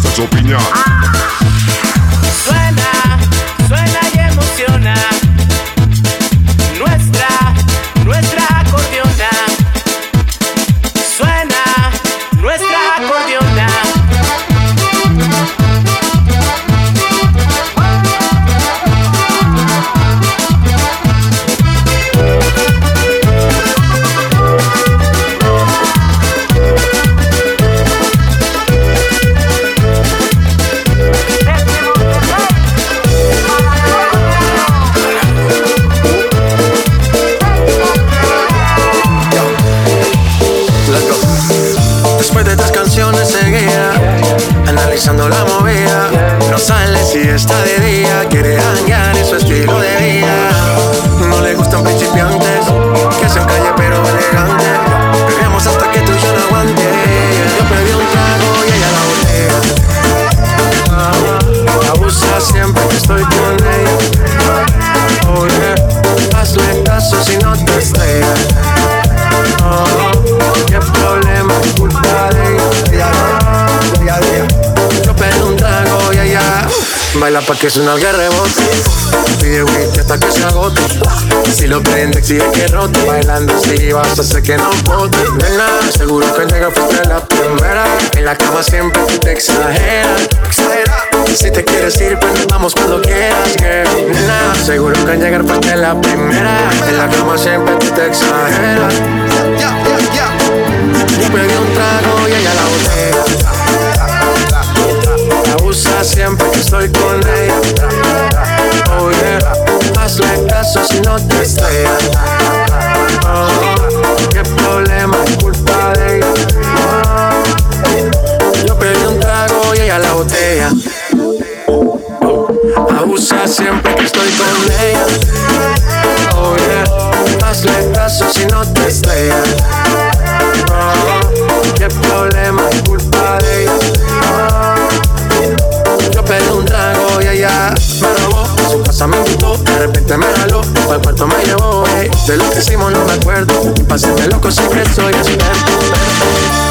pana Celso Piña. Suena, suena y emociona. pa' que su nalga rebote. Pide whisky hasta que se agote. Si lo prende, exige que rote. Bailando si vas a hacer que no bote. Nena, seguro que llega fuiste la primera. En la cama siempre tú te exageras. Si te quieres ir, pues vamos cuando quieras, girl. Nena, seguro que al llegar fuiste la primera. En la cama siempre tú te exageras. Un trago y ella la botella. Abusa siempre que estoy con ella. Oh yeah, hazle caso si no te estrellas. Oh, qué problema, culpa de ella. Oh, yo pedí un trago y ella la botella. Abusa siempre que estoy con ella. Oh yeah, hazle caso si no te estrellas. Oh, qué problema, culpa de ella. me de repente me jaló, para el cuarto me llevó. Eh. De lo que hicimos no me acuerdo, y pa' loco siempre soy experto.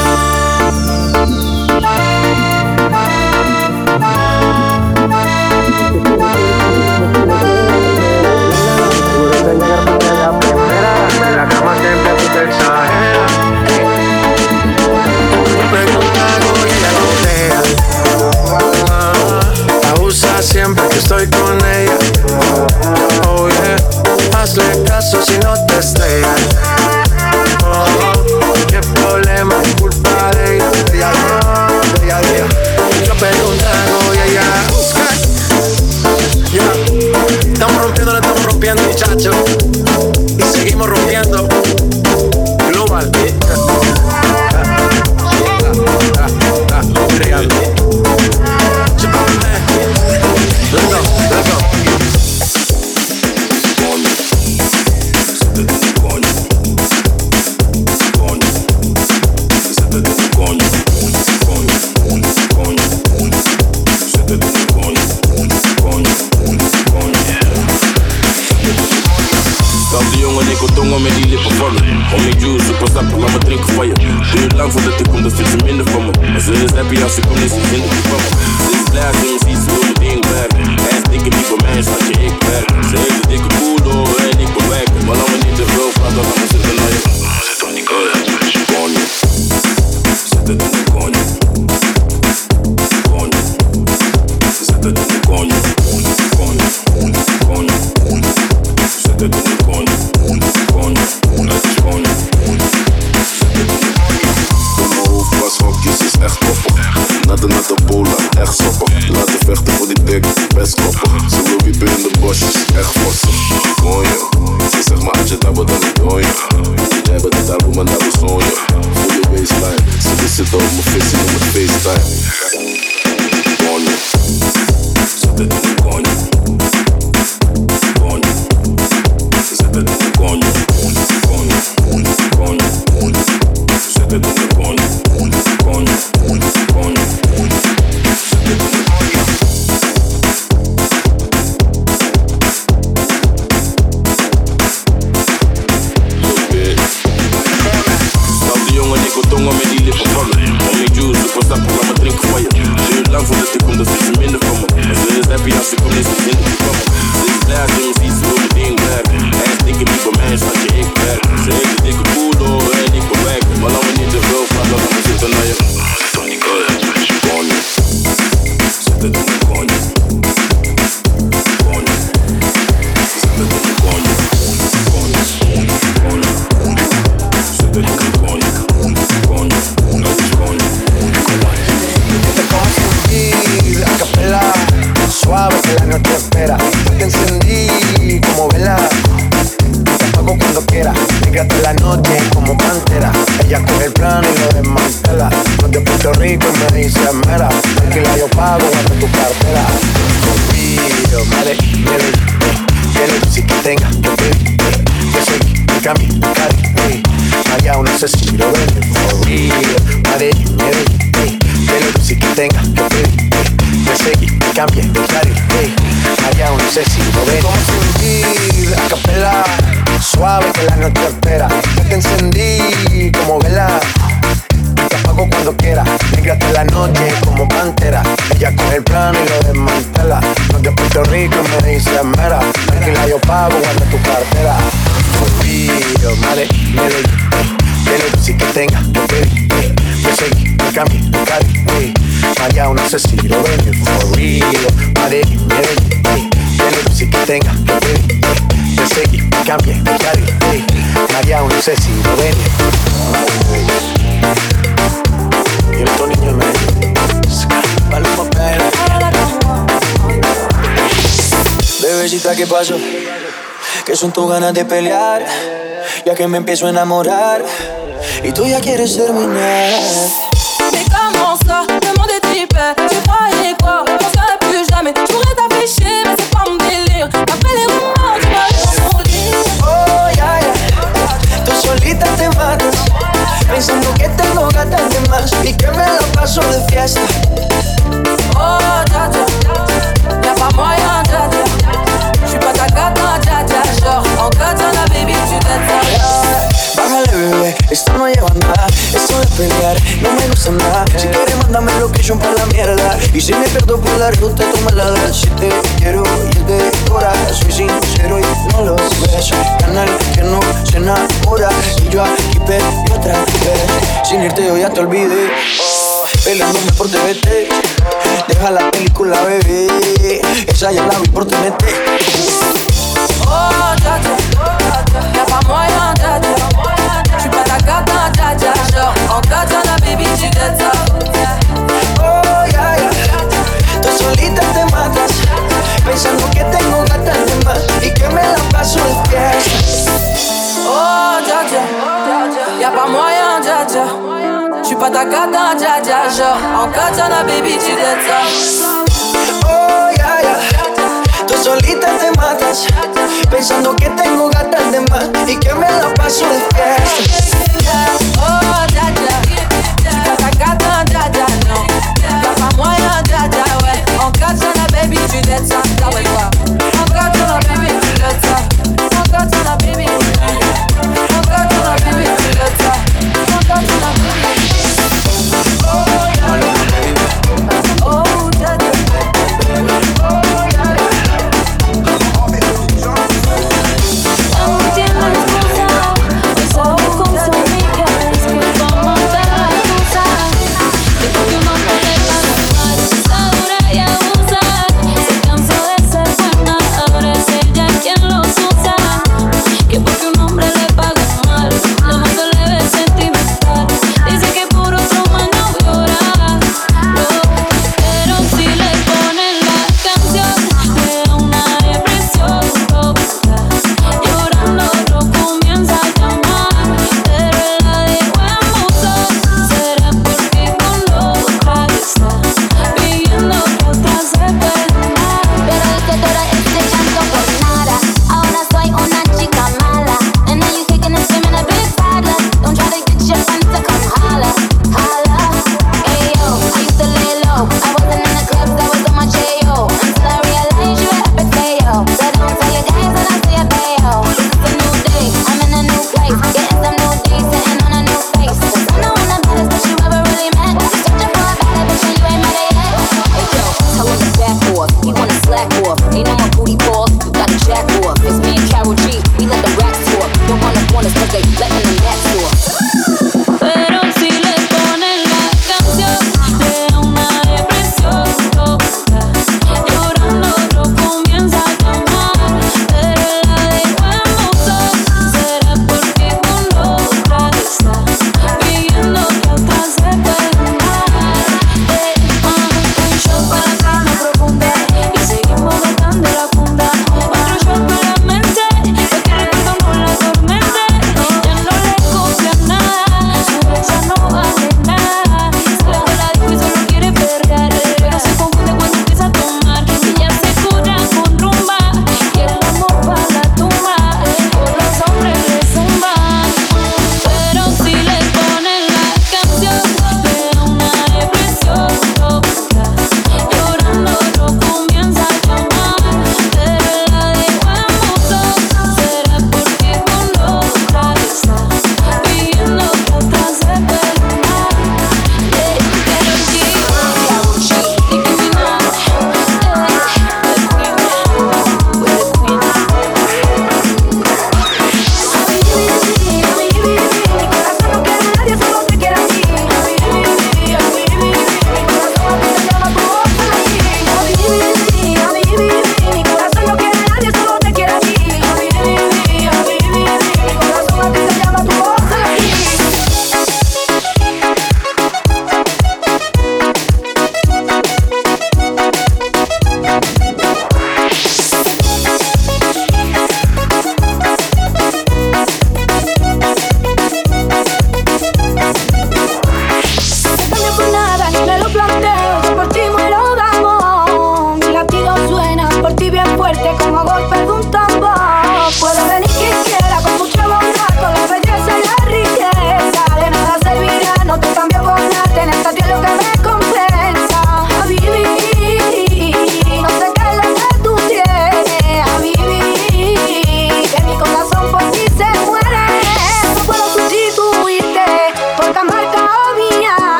¿Qué pasó? Que son tus ganas de pelear Ya que me empiezo a enamorar Y tú ya quieres terminar Si quieres mándame location para la mierda. Y si me pierdo por la ruta tú me la Si te quiero y él te decora Soy sincero y no lo ves. Canal que no se enamora. Y yo aquí perdí otra vez. Sin irte yo ya te olvidé. Peleándome por TVT Deja la película bebé. Esa ya la vi por TNT Oh Y'a pas moyen dja dja J'suis pas ta cata dja Genre en katana baby tu ça Oh, ya, ya. Tú solita te matas, pensando que tengo gatas de más y que me la paso de fiesta. Oh dja Y'a pas moyen dja J'suis pas ta cata dja Genre en katana baby tu t'aides solita te matas Pensando que tengo gatas de más Y que me la paso de fiesta. Oh, ya, baby, tu l'aides ça Ah ouais, baby, tu l'aides ça En cas baby En cas la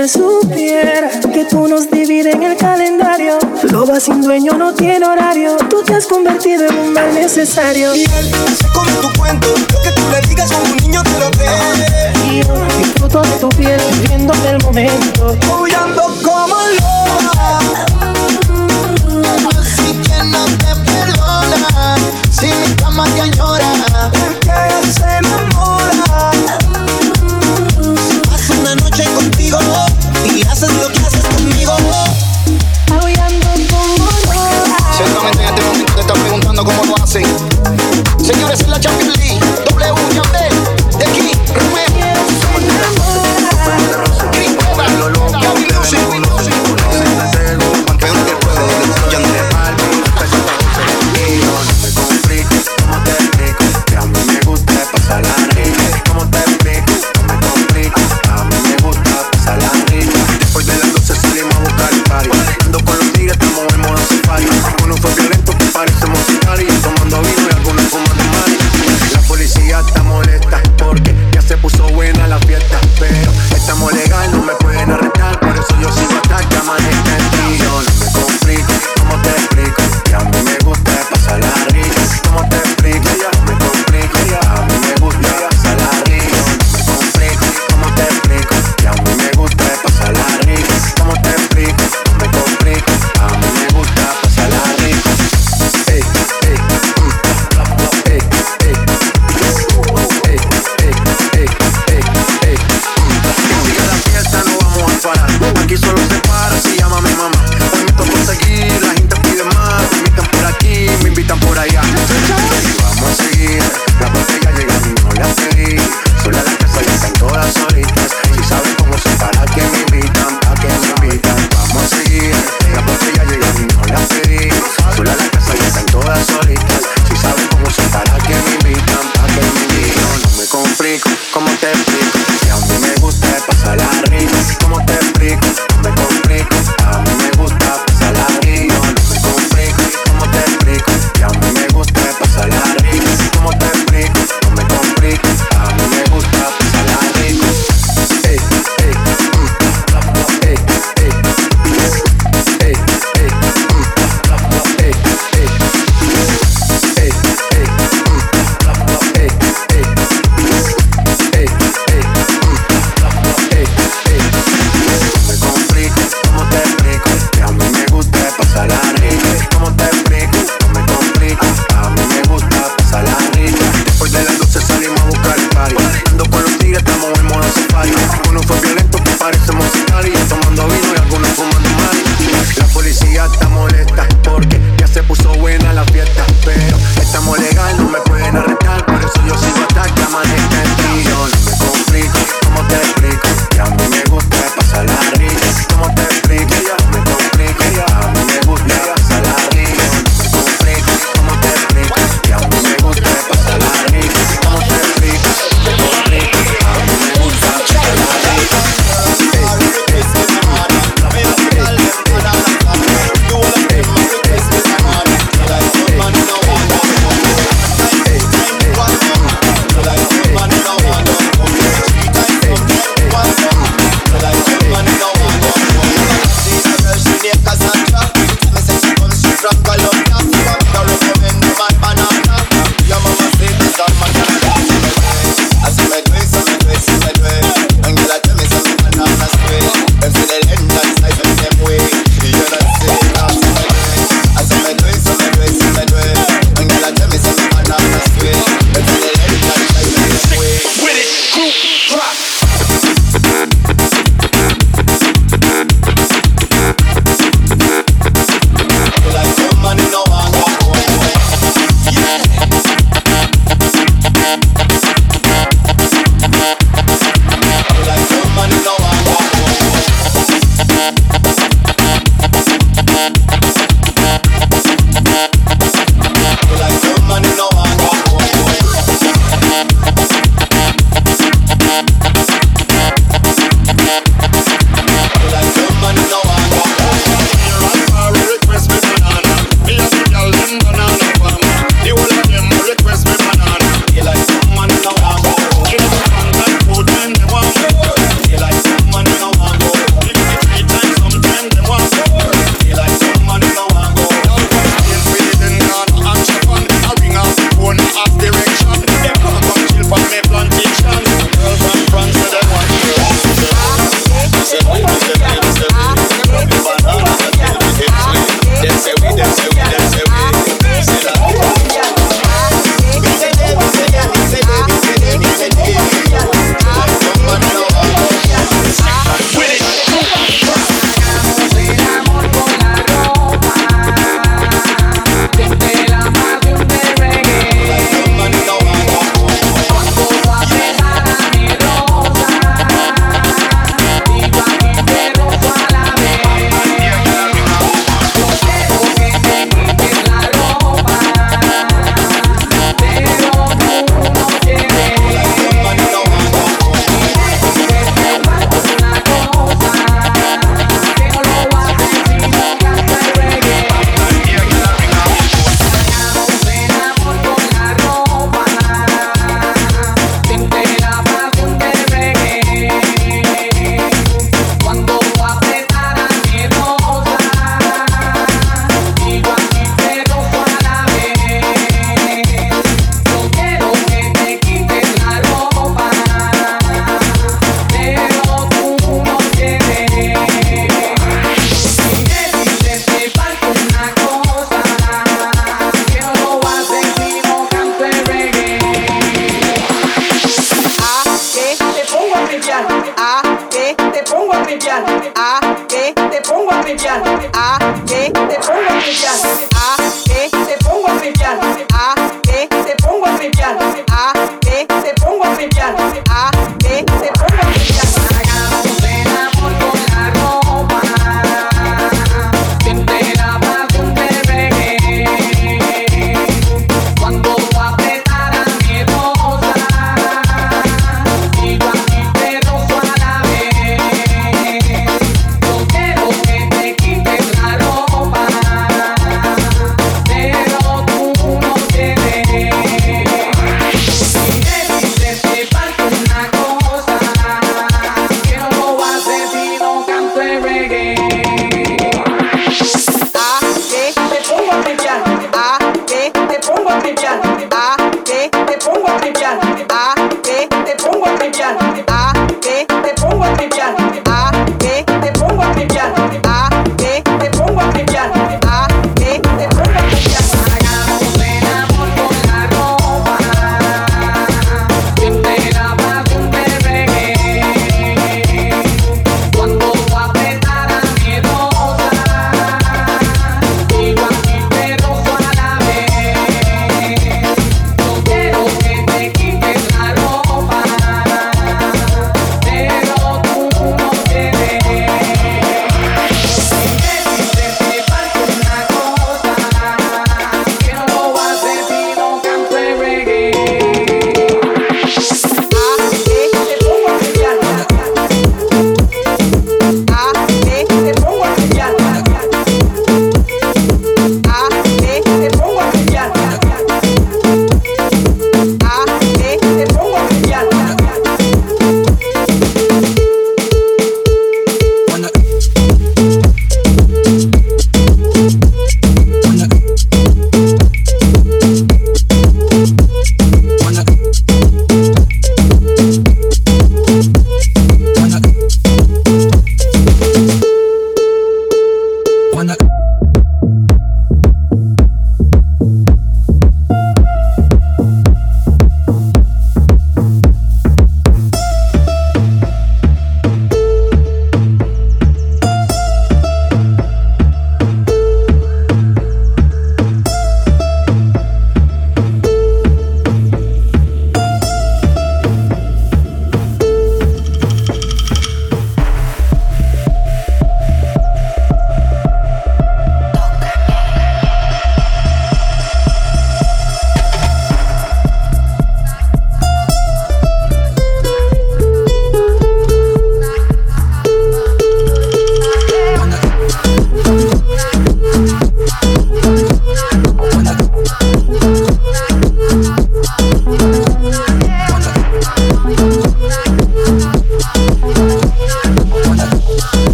él supiera que tú nos divides en el calendario. Loba sin dueño no tiene horario. Tú te has convertido en un mal necesario. Y él se come tu cuento. Lo que tú le digas como un niño te lo cree. Y yo disfruto de tu piel viviéndote el momento. Huyendo como loba. Así que no te perdona. Si mi cama te añora. ¿Por qué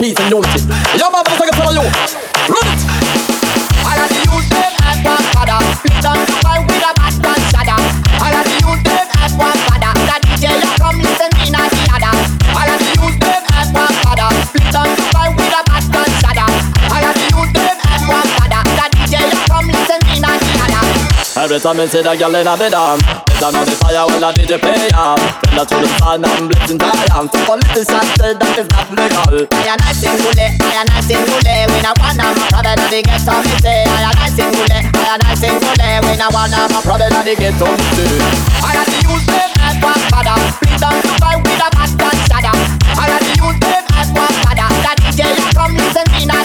peace and unity. Yeah, man, I'm gonna you. Run it. All of the youth them have one father. Split down to fight with a bad man shada. All of the youth them have one father. That DJ you come listen me not the other. All of the youth them have one father. Split down to fight with a bad man shada. All of the youth them have one father. That DJ you come listen me not the other. Every time I see that girl in a bed um, down on the fire while the DJ play up Fell to the sun and blazing giant For little sister that is not legal I am nice and cool, eh. I am nice and cool eh. When I want I'm a brother that they get on me eh. say I am nice and cool, I am nice and cool When I want I'm a brother that they get on me say I got the use them as one father. Please don't fight with a bastard shadow I got the use them as one father. That DJ come listen me now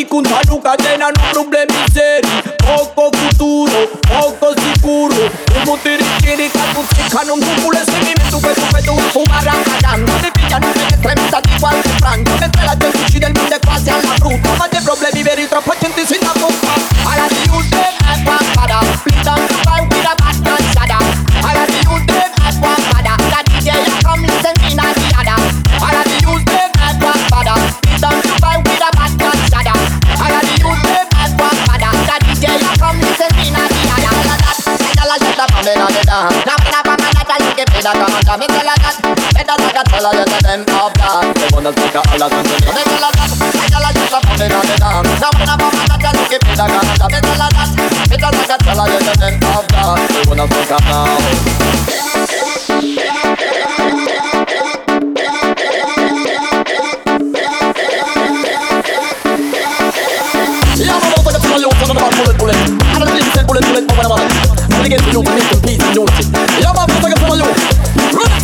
Y con Haru cadena no problemicen Poco futuro, poco sicuro Como te requiere que tu chica no cúpula Si mi mente fue sujeto a fumar a cagán. No te pillan, no te entrevistan igual que Frank. No me tralas de sushi del mundo de clase a la fruta Más de problemi veri troppo gente si Jamaica, me tell her that. Better than a tell her you're the end of that. The one that's like a Allah and Jamaica. Me tell her that. Me tell her just a put in on the dance. Now when I'm on that, tell her keep it like a Me tell her that. Me tell her tell her you're the end of that. The one that's like a Allah. So you talking about bullet bullet. I don't need to bullet bullet the. I'm gonna I'm gonna get you, peace, unity. Yeah, my fucker, some of you. Run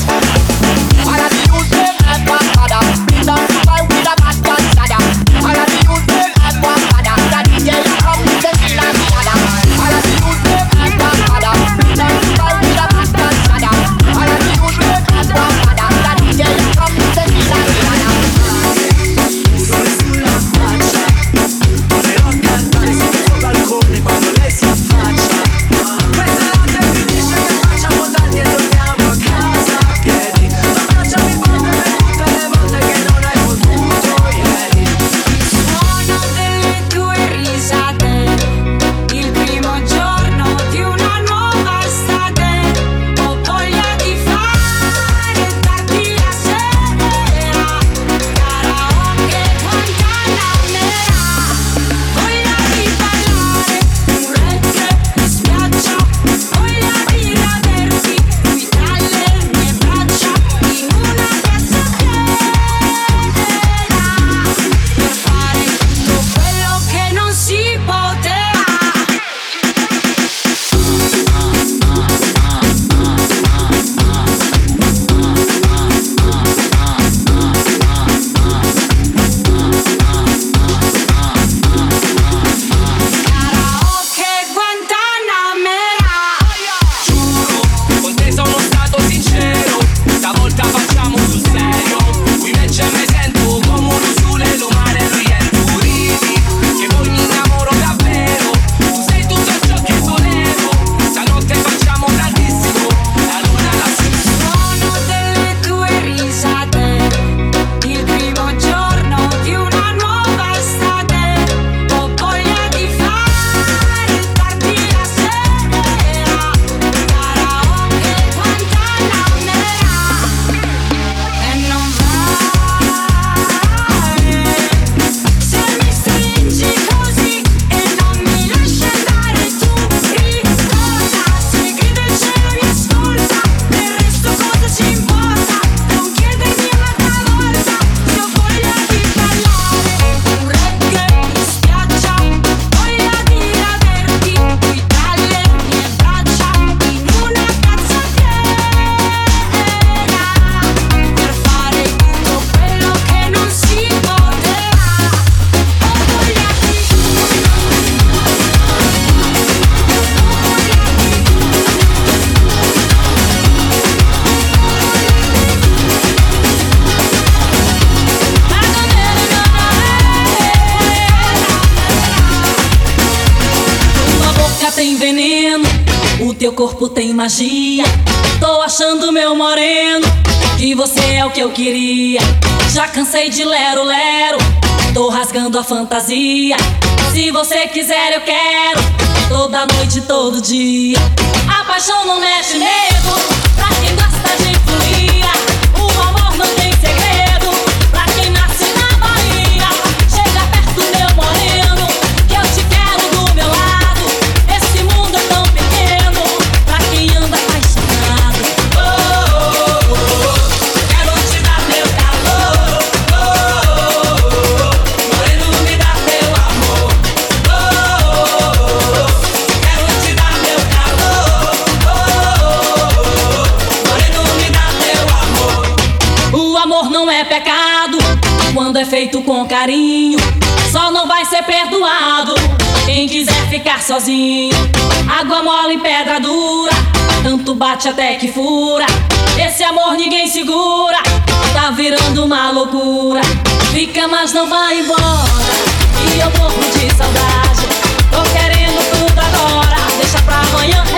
magia. Tô achando meu moreno, que você é o que eu queria. Já cansei de lero-lero, tô rasgando a fantasia. Se você quiser, eu quero, toda noite, todo dia. A paixão não mexe mesmo. feito com carinho. Só não vai ser perdoado quem quiser ficar sozinho. Água mole, pedra dura, tanto bate até que fura. Esse amor ninguém segura, tá virando uma loucura. Fica, mas não vai embora. E eu morro de saudade. Tô querendo tudo agora, deixa pra amanhã.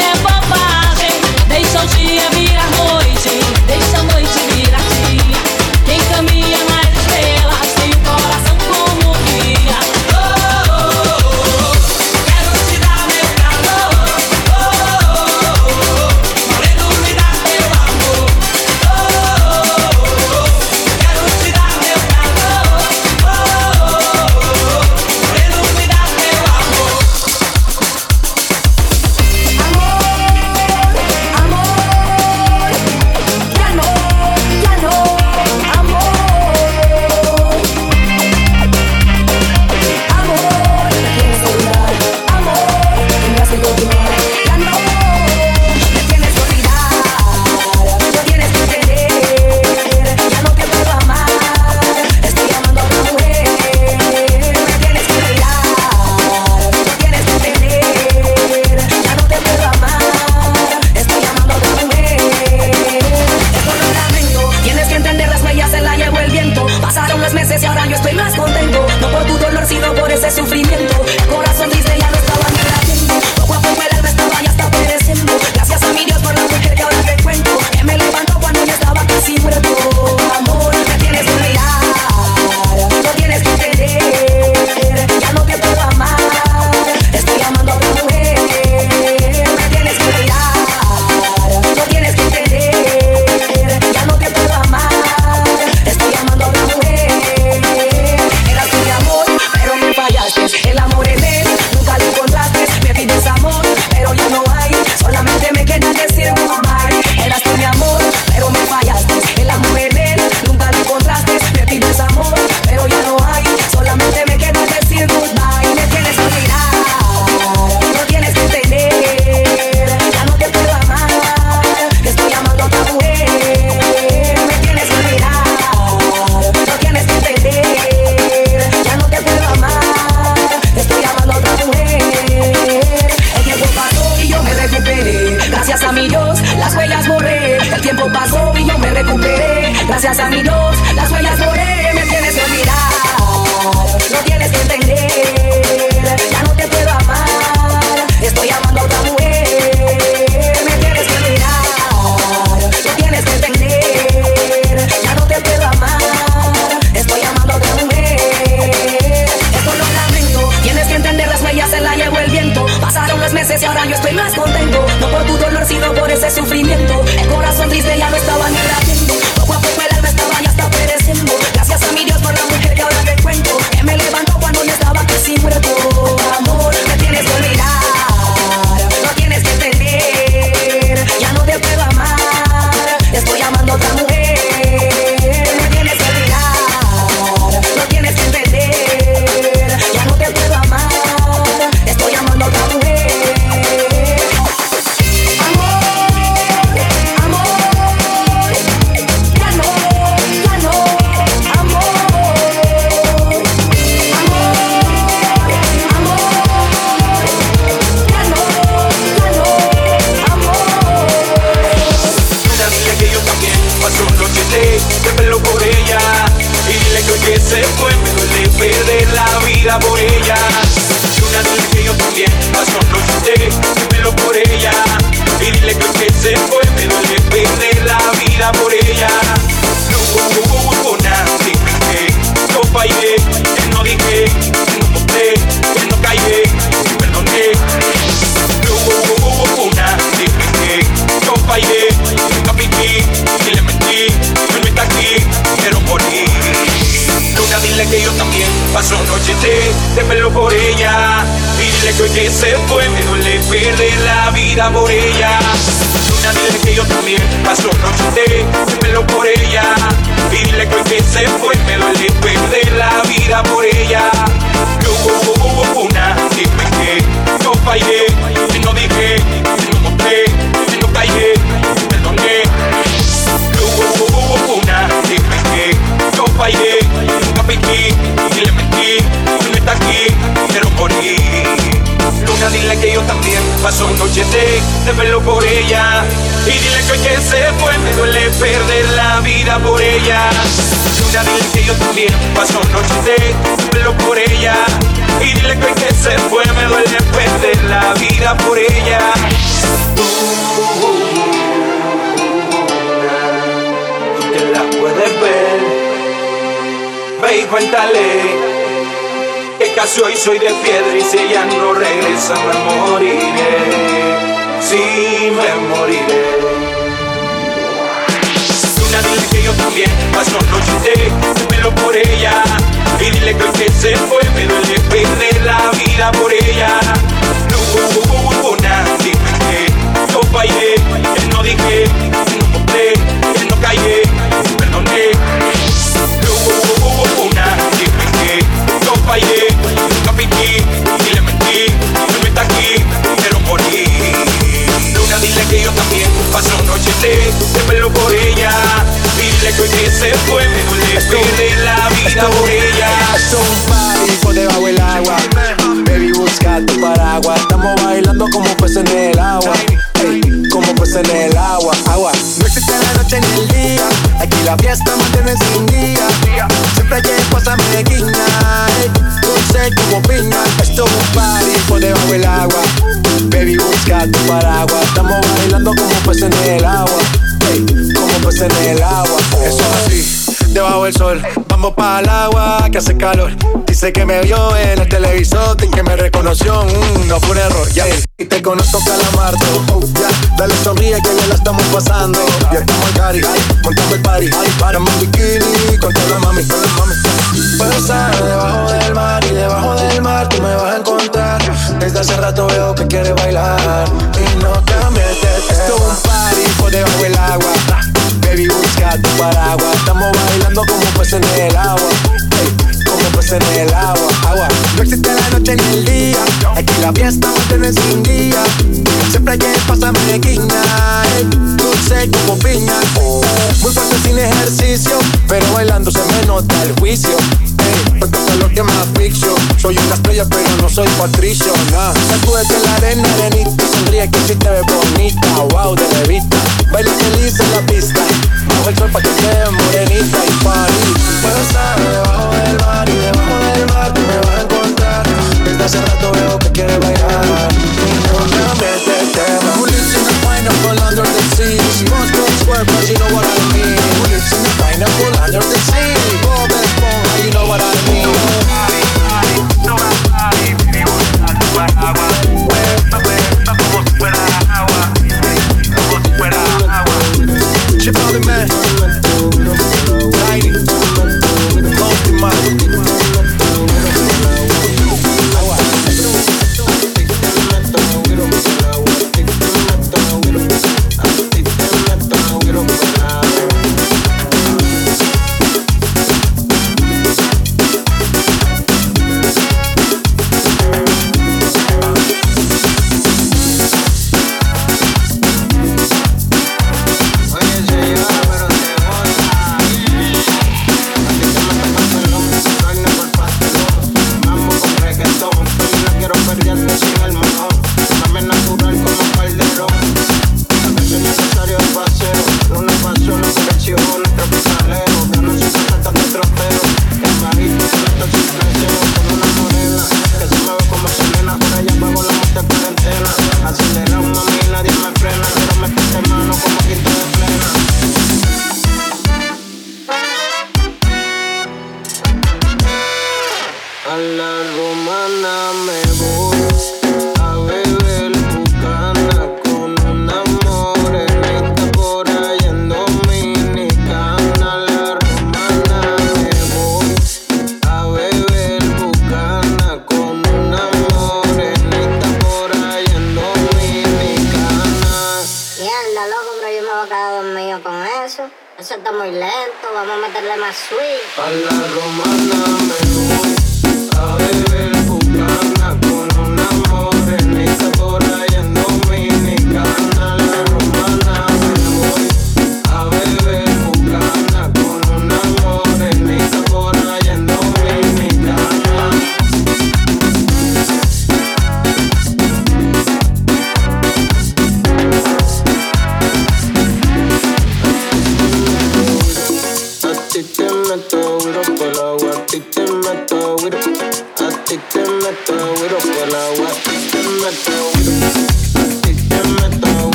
La vida por ella. Luna, dime que yo fallé, que no dije, que no mostré, que no callé, perdoné. Luna, dime que yo fallé, nunca fingí y le mentí. No está aquí, quiero morir. Luna, dile que yo también paso noches de, de pelo por ella. Dile que hoy que se fue, me duele perder la vida por ella. Como peces en el agua. Como peces en el agua. Agua. No existe la noche ni el día. Aquí la fiesta mantiene sin día. Siempre que pasa me guiña. Ey, dulce como piña. Esto es un party por debajo del agua. Baby, busca tu paraguas. Estamos bailando como peces en el agua. Como peces en el agua. Eso es así debajo del sol. Vamos para el agua que hace calor. Dice que me vio en el televisor que me reconoció. Mm, no fue un error, ya. Y te conozco calamardo. Oh, ya. Dale sonríe que ya la estamos pasando. Ya estamos en cari, montamos el party. Paramos en bikini con toda la mami, con la mami. Debajo del mar y debajo del mar tú me vas a encontrar. Desde hace rato veo que quieres bailar y no cambies de tema. Esto es un party por debajo del agua. Baby, busca tu paraguas. Estamos bailando como peces en el agua. Como peces en el agua. Agua. No existe la noche ni el día. Aquí la fiesta mantiene sin día. Siempre que pasa me guiña. Ey, dulce como piña. Muy fuerte sin ejercicio. Pero bailando se me nota el juicio. Es lo que me asfixio. Soy una estrella, pero no soy patricio. Nah. Sacúdete la arena, arenita. Sonríe que si te ves bonita. Wow, de revista. Baila feliz en la pista. Bajo el sol pa' que veas morenita y party. Puedo estar debajo del mar y debajo del mar tú me vas a encontrar. Desde hace rato veo que quieres bailar. De. Who lives in the pineapple under the sea? SpongeBob SquarePants, you know what I mean. Who lives in the pineapple under the sea?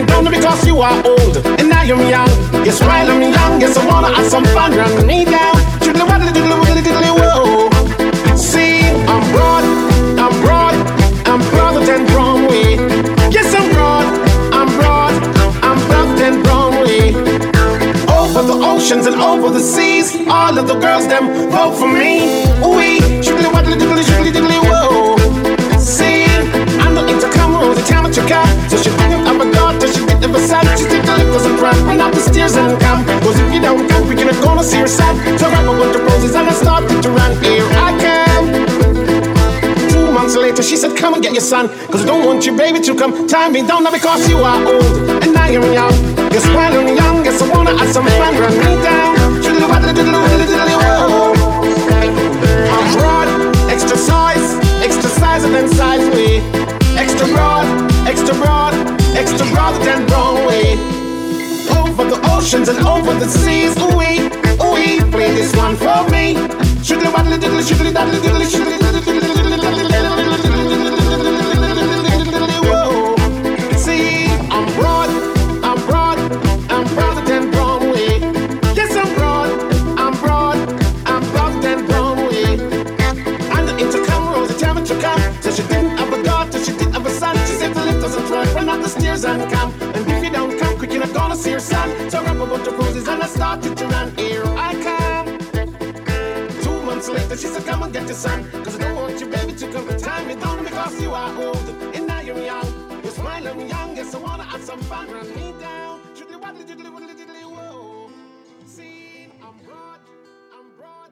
Been down because you are old. And I am young. Yes, while I'm young, yes, I wanna have some fun. Run me down. Diddly waddly diddly widdly diddly whoa. See, I'm broad, I'm broad, I'm broader than Broadway. Yes, I'm broad, I'm broad, I'm broader than Broadway. Over the oceans and over the seas, all of the girls them vote for me. We shiggly waddly diddly shiggly diddly whoa. See, I'm the intercom the time to car. So she daughter, she didn't have a son. She took the lift and run, up the stairs and come. Cause if you don't come, we can gonna see her son. So grab a bunch of roses and I started to run. Here I come. Two months later, she said, Come and get your son. Cause I don't want your baby to come. Time me down now because you are old and I am young. Yes, while I'm young, yes, I wanna have some fun. Run me down. I'm broad, extra size, extra size and then size way. Extra broad, extra broad, extra broader than Broadway. Oceans and over the seas, ooh wee, ooh wee, play this one for me. Shiggly waddly diddly, shiggly daddly diddly, shiggly started to. Here I come. Two months later, she said, Come and get your son. Cause I don't want your baby to come. and Time me down because you are old. And now you're young. You smile, I'm young. Yes, I wanna have some fun. Run me down. Jiggly waddly, jiggly waddly, jiggly whoa. See, I'm broad, I'm broad.